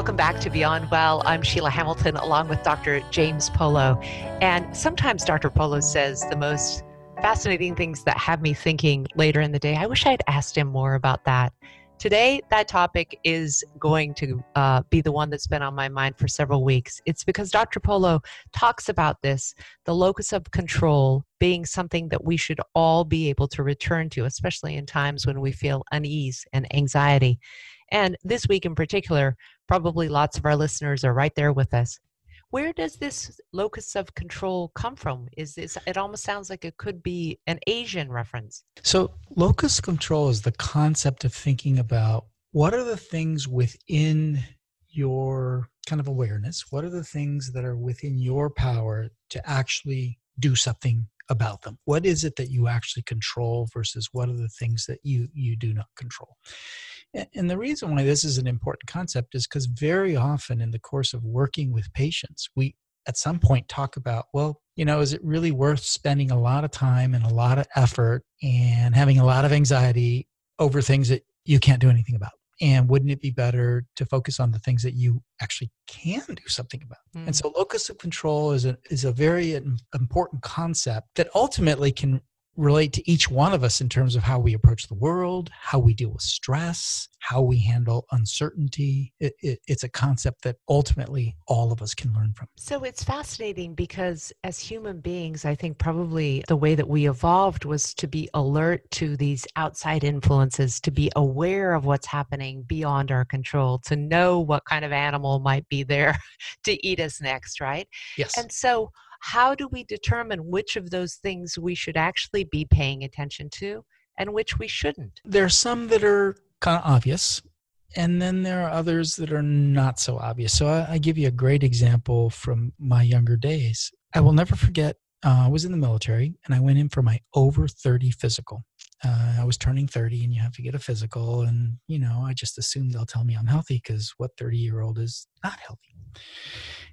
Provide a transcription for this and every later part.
welcome back to Beyond Well. I'm Sheila Hamilton along with Dr. James Polo. And sometimes Dr. Polo says the most fascinating things that have me thinking later in the day. I wish I had asked him more about that. Today, that topic is going to uh, be the one that's been on my mind for several weeks. It's because Dr. Polo talks about this the locus of control being something that we should all be able to return to, especially in times when we feel unease and anxiety. And this week in particular, probably lots of our listeners are right there with us where does this locus of control come from? Is this it almost sounds like it could be an asian reference. So locus control is the concept of thinking about what are the things within your kind of awareness what are the things that are within your power to actually do something about them? What is it that you actually control versus what are the things that you you do not control and the reason why this is an important concept is because very often in the course of working with patients, we at some point talk about, well, you know, is it really worth spending a lot of time and a lot of effort and having a lot of anxiety over things that you can't do anything about? And wouldn't it be better to focus on the things that you actually can do something about? Mm. And so locus of control is a, is a very important concept that ultimately can relate to each one of us in terms of how we approach the world, how we deal with stress, how we handle uncertainty. It, it, it's a concept that ultimately all of us can learn from. So it's fascinating because as human beings, I think probably the way that we evolved was to be alert to these outside influences, to be aware of what's happening beyond our control, to know what kind of animal might be there to eat us next, right? Yes. And so how do we determine which of those things we should actually be paying attention to and which we shouldn't? There are some that are kind of obvious, and then there are others that are not so obvious. So I, I give you a great example from my younger days. I will never forget. Uh, I was in the military, and I went in for my over 30 physical. Uh, I was turning 30 and you have to get a physical. And, you know, I just assume they'll tell me I'm healthy because what 30 year old is not healthy?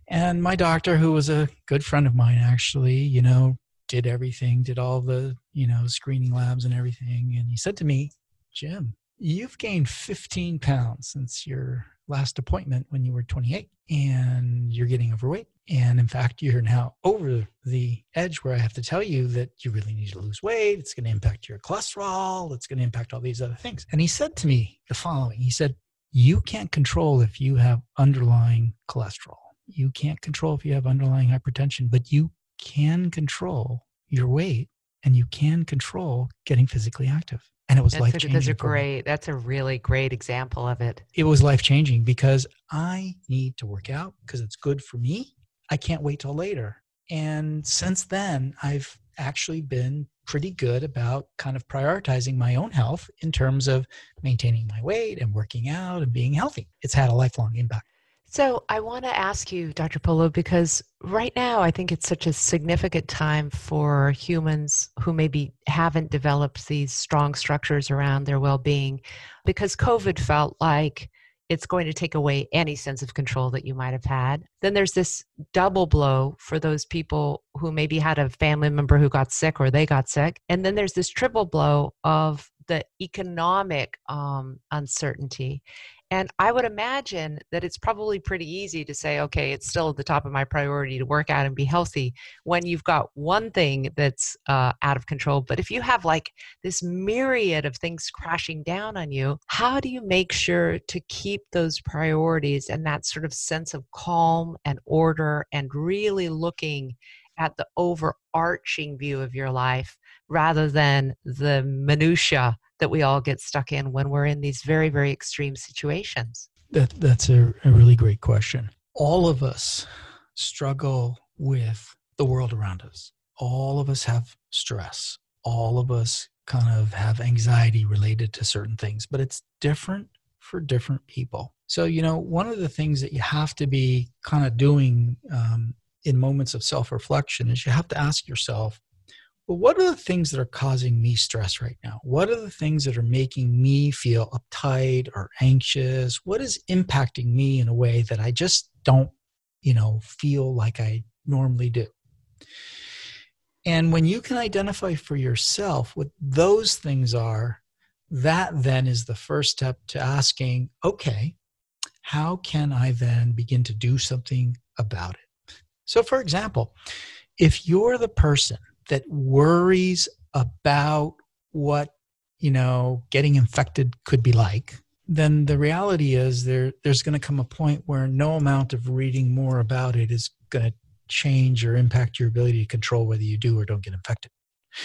And my doctor, who was a good friend of mine, actually, you know, did everything, did all the, you know, screening labs and everything. And he said to me, Jim, you've gained 15 pounds since your last appointment when you were 28 and you're getting overweight. And in fact, you're now over the edge where I have to tell you that you really need to lose weight. It's going to impact your cholesterol. It's going to impact all these other things. And he said to me the following He said, You can't control if you have underlying cholesterol. You can't control if you have underlying hypertension, but you can control your weight and you can control getting physically active. And it was life changing. That's a great, that's a really great example of it. It was life changing because I need to work out because it's good for me. I can't wait till later. And since then, I've actually been pretty good about kind of prioritizing my own health in terms of maintaining my weight and working out and being healthy. It's had a lifelong impact. So I want to ask you, Dr. Polo, because right now I think it's such a significant time for humans who maybe haven't developed these strong structures around their well being because COVID felt like it's going to take away any sense of control that you might have had. Then there's this double blow for those people who maybe had a family member who got sick or they got sick. And then there's this triple blow of the economic um, uncertainty. And I would imagine that it's probably pretty easy to say, okay, it's still at the top of my priority to work out and be healthy when you've got one thing that's uh, out of control. But if you have like this myriad of things crashing down on you, how do you make sure to keep those priorities and that sort of sense of calm and order and really looking at the overarching view of your life rather than the minutia that we all get stuck in when we're in these very, very extreme situations? That, that's a, a really great question. All of us struggle with the world around us. All of us have stress. All of us kind of have anxiety related to certain things, but it's different for different people. So, you know, one of the things that you have to be kind of doing um, in moments of self reflection is you have to ask yourself, well, what are the things that are causing me stress right now? What are the things that are making me feel uptight or anxious? What is impacting me in a way that I just don't, you know, feel like I normally do? And when you can identify for yourself what those things are, that then is the first step to asking, okay, how can I then begin to do something about it? So, for example, if you're the person that worries about what you know getting infected could be like then the reality is there there's going to come a point where no amount of reading more about it is going to change or impact your ability to control whether you do or don't get infected.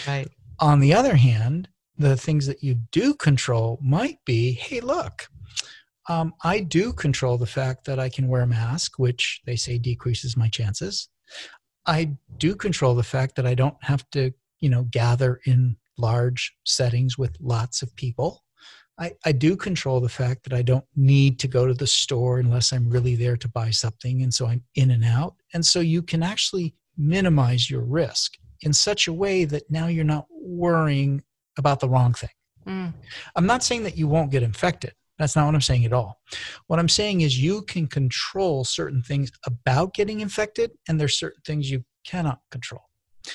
Right. On the other hand the things that you do control might be hey look um, i do control the fact that i can wear a mask which they say decreases my chances i do control the fact that i don't have to you know gather in large settings with lots of people I, I do control the fact that I don't need to go to the store unless I'm really there to buy something. And so I'm in and out. And so you can actually minimize your risk in such a way that now you're not worrying about the wrong thing. Mm. I'm not saying that you won't get infected. That's not what I'm saying at all. What I'm saying is you can control certain things about getting infected, and there's certain things you cannot control.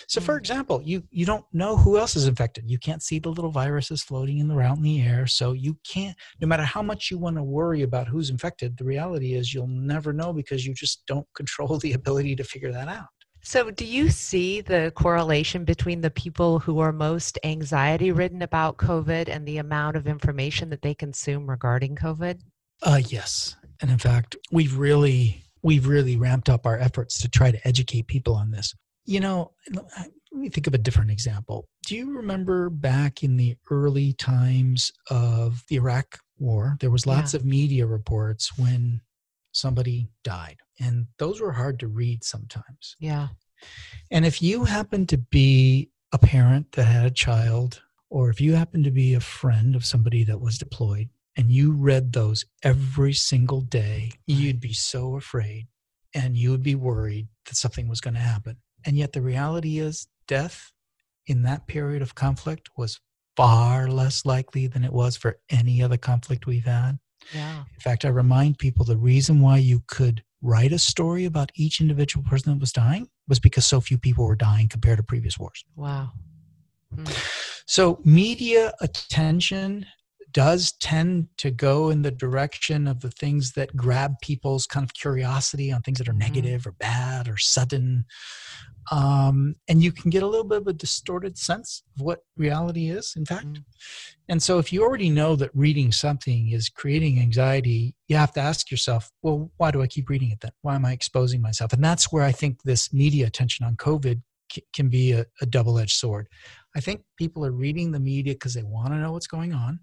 So, for mm. example, you you don't know who else is infected. You can't see the little viruses floating in the around in the air. So you can't. No matter how much you want to worry about who's infected, the reality is you'll never know because you just don't control the ability to figure that out. So, do you see the correlation between the people who are most anxiety ridden about COVID and the amount of information that they consume regarding COVID? Uh, yes, and in fact, we've really we've really ramped up our efforts to try to educate people on this. You know, let me think of a different example. Do you remember back in the early times of the Iraq war, there was lots yeah. of media reports when somebody died, and those were hard to read sometimes. Yeah. And if you happen to be a parent that had a child, or if you happen to be a friend of somebody that was deployed, and you read those every single day, you'd be so afraid and you would be worried that something was going to happen. And yet the reality is death in that period of conflict was far less likely than it was for any other conflict we've had. Yeah. In fact, I remind people the reason why you could write a story about each individual person that was dying was because so few people were dying compared to previous wars. Wow. Hmm. So, media attention does tend to go in the direction of the things that grab people's kind of curiosity on things that are mm-hmm. negative or bad or sudden. Um, and you can get a little bit of a distorted sense of what reality is in fact. Mm. and so if you already know that reading something is creating anxiety you have to ask yourself well why do i keep reading it then? Why am i exposing myself? And that's where i think this media attention on covid c- can be a, a double-edged sword. I think people are reading the media because they want to know what's going on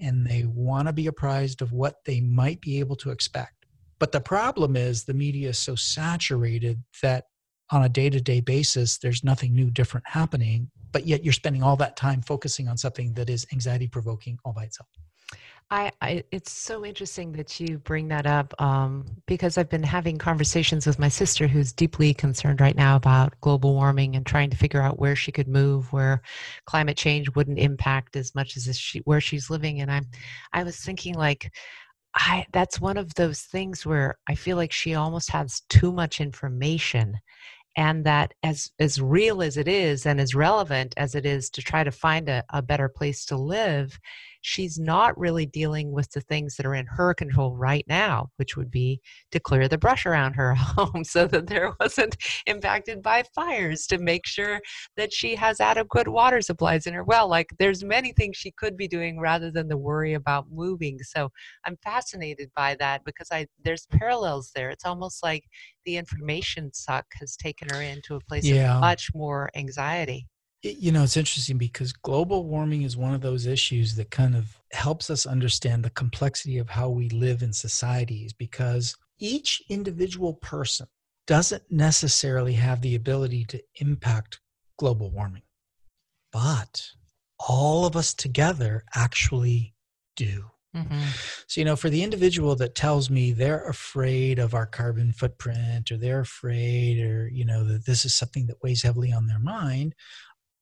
and they want to be apprised of what they might be able to expect but the problem is the media is so saturated that on a day to day basis, there's nothing new, different happening, but yet you're spending all that time focusing on something that is anxiety provoking all by itself. I, I, it's so interesting that you bring that up um, because I've been having conversations with my sister who's deeply concerned right now about global warming and trying to figure out where she could move where climate change wouldn't impact as much as she, where she's living. And I'm I was thinking like I that's one of those things where I feel like she almost has too much information and that as as real as it is and as relevant as it is to try to find a, a better place to live she's not really dealing with the things that are in her control right now, which would be to clear the brush around her home so that there wasn't impacted by fires, to make sure that she has adequate water supplies in her well. Like there's many things she could be doing rather than the worry about moving. So I'm fascinated by that because I there's parallels there. It's almost like the information suck has taken her into a place yeah. of much more anxiety you know it's interesting because global warming is one of those issues that kind of helps us understand the complexity of how we live in societies because each individual person doesn't necessarily have the ability to impact global warming but all of us together actually do Mm-hmm. So, you know, for the individual that tells me they're afraid of our carbon footprint or they're afraid or, you know, that this is something that weighs heavily on their mind,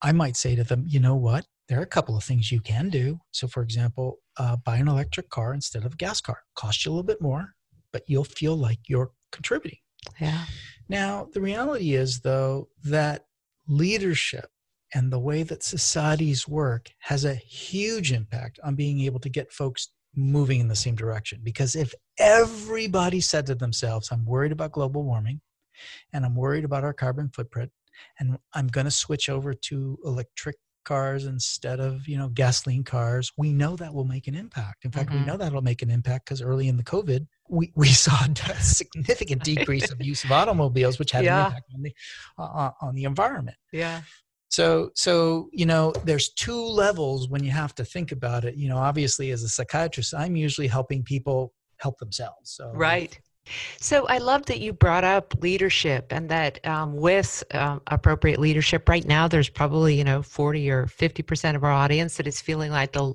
I might say to them, you know what? There are a couple of things you can do. So, for example, uh, buy an electric car instead of a gas car. Cost you a little bit more, but you'll feel like you're contributing. Yeah. Now, the reality is, though, that leadership and the way that societies work has a huge impact on being able to get folks moving in the same direction. Because if everybody said to themselves, I'm worried about global warming and I'm worried about our carbon footprint, and I'm going to switch over to electric cars instead of you know gasoline cars. We know that will make an impact. In fact mm-hmm. we know that'll make an impact because early in the covid we, we saw a significant decrease of use of automobiles which had yeah. an impact on the uh, on the environment. Yeah. So so you know there's two levels when you have to think about it. You know obviously as a psychiatrist i'm usually helping people help themselves. So right so I love that you brought up leadership and that um, with um, appropriate leadership right now, there's probably, you know, 40 or 50% of our audience that is feeling like the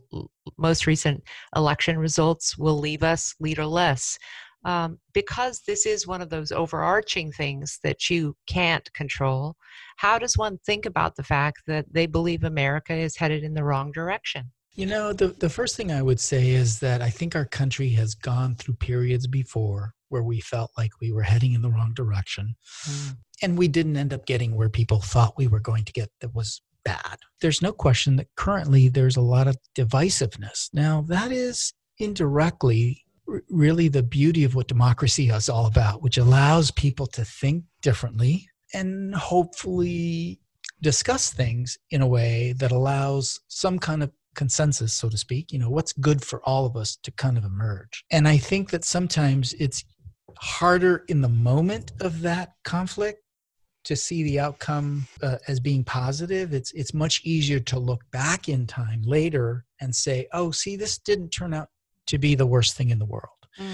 most recent election results will leave us leaderless. Um, because this is one of those overarching things that you can't control, how does one think about the fact that they believe America is headed in the wrong direction? You know, the, the first thing I would say is that I think our country has gone through periods before where we felt like we were heading in the wrong direction. Mm. And we didn't end up getting where people thought we were going to get that was bad. There's no question that currently there's a lot of divisiveness. Now, that is indirectly really the beauty of what democracy is all about, which allows people to think differently and hopefully discuss things in a way that allows some kind of consensus, so to speak, you know, what's good for all of us to kind of emerge. And I think that sometimes it's harder in the moment of that conflict to see the outcome uh, as being positive it's it's much easier to look back in time later and say oh see this didn't turn out to be the worst thing in the world mm.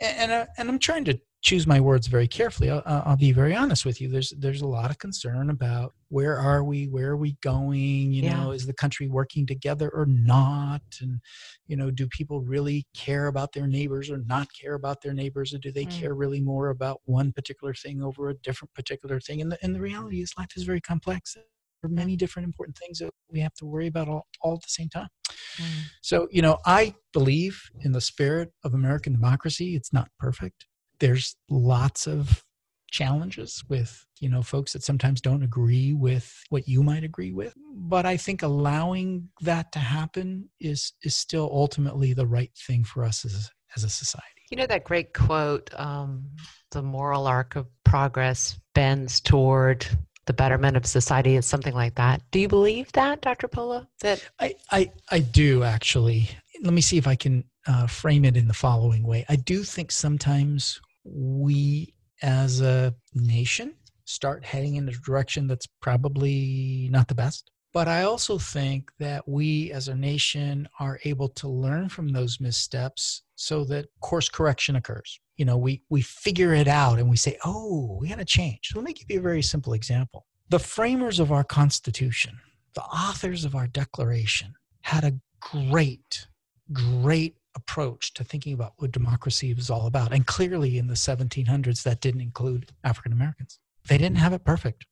and and, uh, and i'm trying to choose my words very carefully. I'll, I'll, be very honest with you. There's there's a lot of concern about where are we, where are we going? You yeah. know, is the country working together or not? And you know, do people really care about their neighbors or not care about their neighbors, or do they mm. care really more about one particular thing over a different particular thing? And the and the reality is, life is very complex. There are many different important things that we have to worry about all, all at the same time. Mm. So, you know, I believe in the spirit of American democracy. It's not perfect there's lots of challenges with you know folks that sometimes don't agree with what you might agree with. But i think allowing that to happen is is still ultimately the right thing for us as as a society. You know that great quote um, the moral arc of progress bends toward the betterment of society is something like that. Do you believe that dr polo? That i i, I do actually. Let me see if i can uh, frame it in the following way. I do think sometimes we as a nation start heading in a direction that's probably not the best. But I also think that we as a nation are able to learn from those missteps so that course correction occurs. You know, we, we figure it out and we say, oh, we got to change. Let me give you a very simple example. The framers of our Constitution, the authors of our Declaration, had a great, great approach to thinking about what democracy was all about. And clearly in the 1700s, that didn't include African Americans. They didn't have it perfect.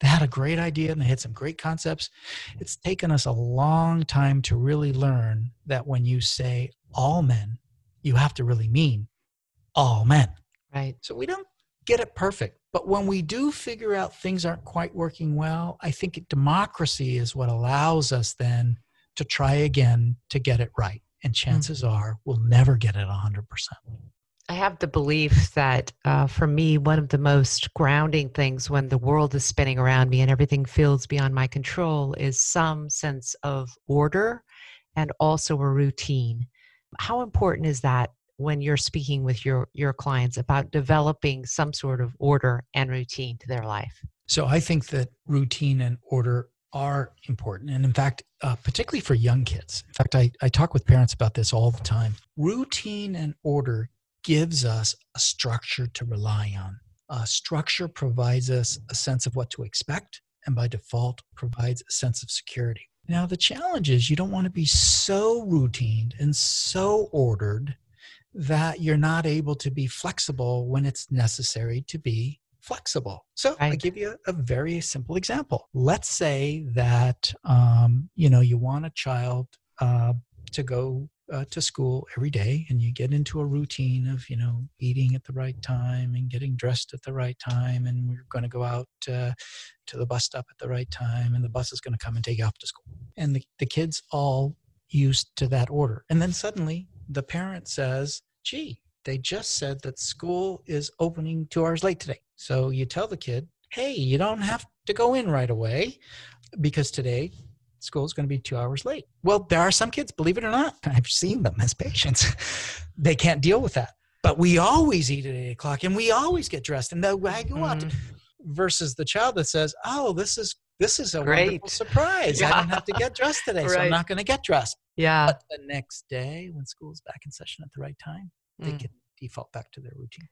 They had a great idea and they had some great concepts. It's taken us a long time to really learn that when you say all men, you have to really mean all men. Right. So we don't get it perfect. But when we do figure out things aren't quite working well, I think democracy is what allows us then to try again to get it right and chances mm-hmm. are we'll never get it 100%. I have the belief that uh, for me, one of the most grounding things when the world is spinning around me and everything feels beyond my control is some sense of order and also a routine. How important is that when you're speaking with your, your clients about developing some sort of order and routine to their life? So I think that routine and order are important. And in fact, uh, particularly for young kids, in fact, I, I talk with parents about this all the time. Routine and order gives us a structure to rely on. A structure provides us a sense of what to expect, and by default, provides a sense of security. Now, the challenge is you don't want to be so routine and so ordered that you're not able to be flexible when it's necessary to be flexible. So right. I give you a, very simple example. Let's say that um, you know you want a child uh, to go uh, to school every day, and you get into a routine of you know eating at the right time and getting dressed at the right time, and we're going to go out uh, to the bus stop at the right time, and the bus is going to come and take you off to school. And the, the kids all used to that order, and then suddenly the parent says, gee, they just said that school is opening two hours late today. So you tell the kid, hey, you don't have to go in right away because today school is going to be two hours late. Well, there are some kids, believe it or not, I've seen them as patients. they can't deal with that. But we always eat at eight o'clock and we always get dressed and the I go out versus the child that says, Oh, this is this is a Great. wonderful surprise. Yeah. I don't have to get dressed today, right. so I'm not going to get dressed. Yeah. But the next day, when school's back in session at the right time, they mm. can default back to their routine.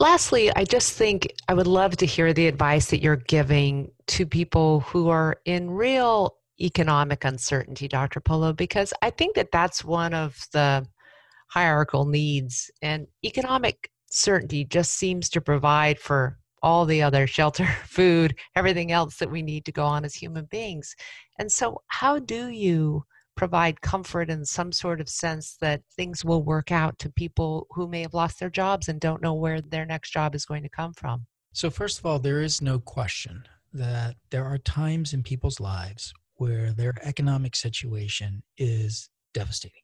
Lastly, I just think I would love to hear the advice that you're giving to people who are in real economic uncertainty, Dr. Polo, because I think that that's one of the hierarchical needs. And economic certainty just seems to provide for all the other shelter, food, everything else that we need to go on as human beings. And so, how do you provide comfort and some sort of sense that things will work out to people who may have lost their jobs and don't know where their next job is going to come from? So, first of all, there is no question that there are times in people's lives where their economic situation is devastating.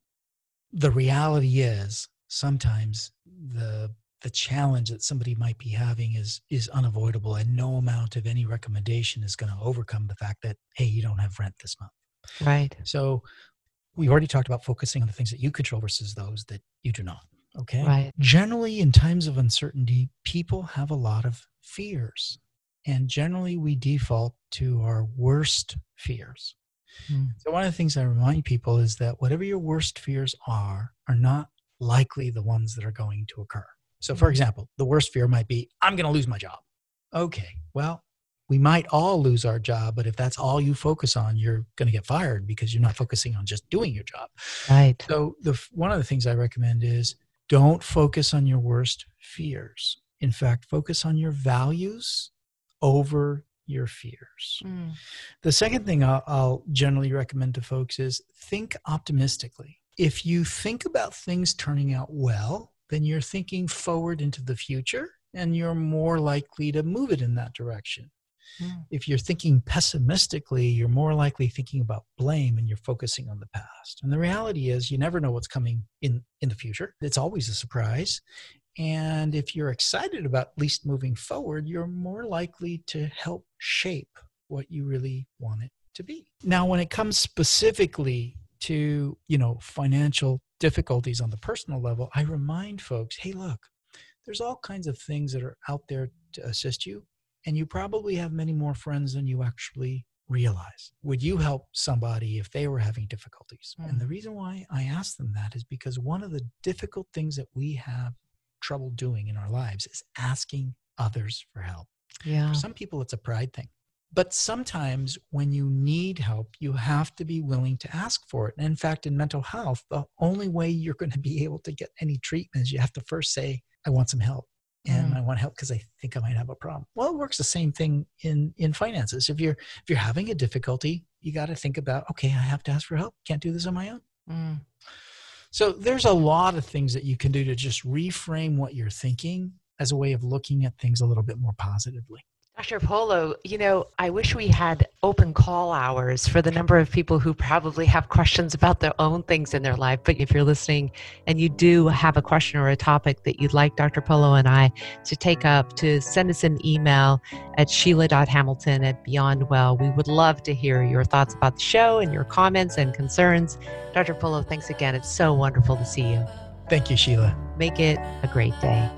The reality is sometimes the the challenge that somebody might be having is is unavoidable and no amount of any recommendation is going to overcome the fact that hey you don't have rent this month right so we already talked about focusing on the things that you control versus those that you do not okay right generally in times of uncertainty people have a lot of fears and generally we default to our worst fears mm. so one of the things i remind people is that whatever your worst fears are are not likely the ones that are going to occur so, for mm-hmm. example, the worst fear might be, I'm going to lose my job. Okay, well, we might all lose our job, but if that's all you focus on, you're going to get fired because you're not focusing on just doing your job. Right. So, the one of the things I recommend is don't focus on your worst fears. In fact, focus on your values over your fears. Mm. The second thing I'll, I'll generally recommend to folks is think optimistically. If you think about things turning out well, then you're thinking forward into the future and you're more likely to move it in that direction. Mm. If you're thinking pessimistically, you're more likely thinking about blame and you're focusing on the past. And the reality is, you never know what's coming in, in the future. It's always a surprise. And if you're excited about at least moving forward, you're more likely to help shape what you really want it to be. Now, when it comes specifically to, you know, financial difficulties on the personal level, I remind folks hey, look, there's all kinds of things that are out there to assist you, and you probably have many more friends than you actually realize. Would you help somebody if they were having difficulties? Mm. And the mm. reason why I ask them that is because one of the difficult things that we have trouble doing in our lives is asking others for help. Yeah. For some people, it's a pride thing. But sometimes when you need help, you have to be willing to ask for it. And in fact, in mental health, the only way you're going to be able to get any treatment is you have to first say, I want some help. And mm. I want help because I think I might have a problem. Well, it works the same thing in, in finances. If you're if you're having a difficulty, you got to think about, okay, I have to ask for help. Can't do this on my own. Mm. So there's a lot of things that you can do to just reframe what you're thinking as a way of looking at things a little bit more positively. Dr. Polo, you know, I wish we had open call hours for the number of people who probably have questions about their own things in their life. But if you're listening and you do have a question or a topic that you'd like Dr. Polo and I to take up, to send us an email at sheila.hamilton at beyondwell. We would love to hear your thoughts about the show and your comments and concerns. Dr. Polo, thanks again. It's so wonderful to see you. Thank you, Sheila. Make it a great day.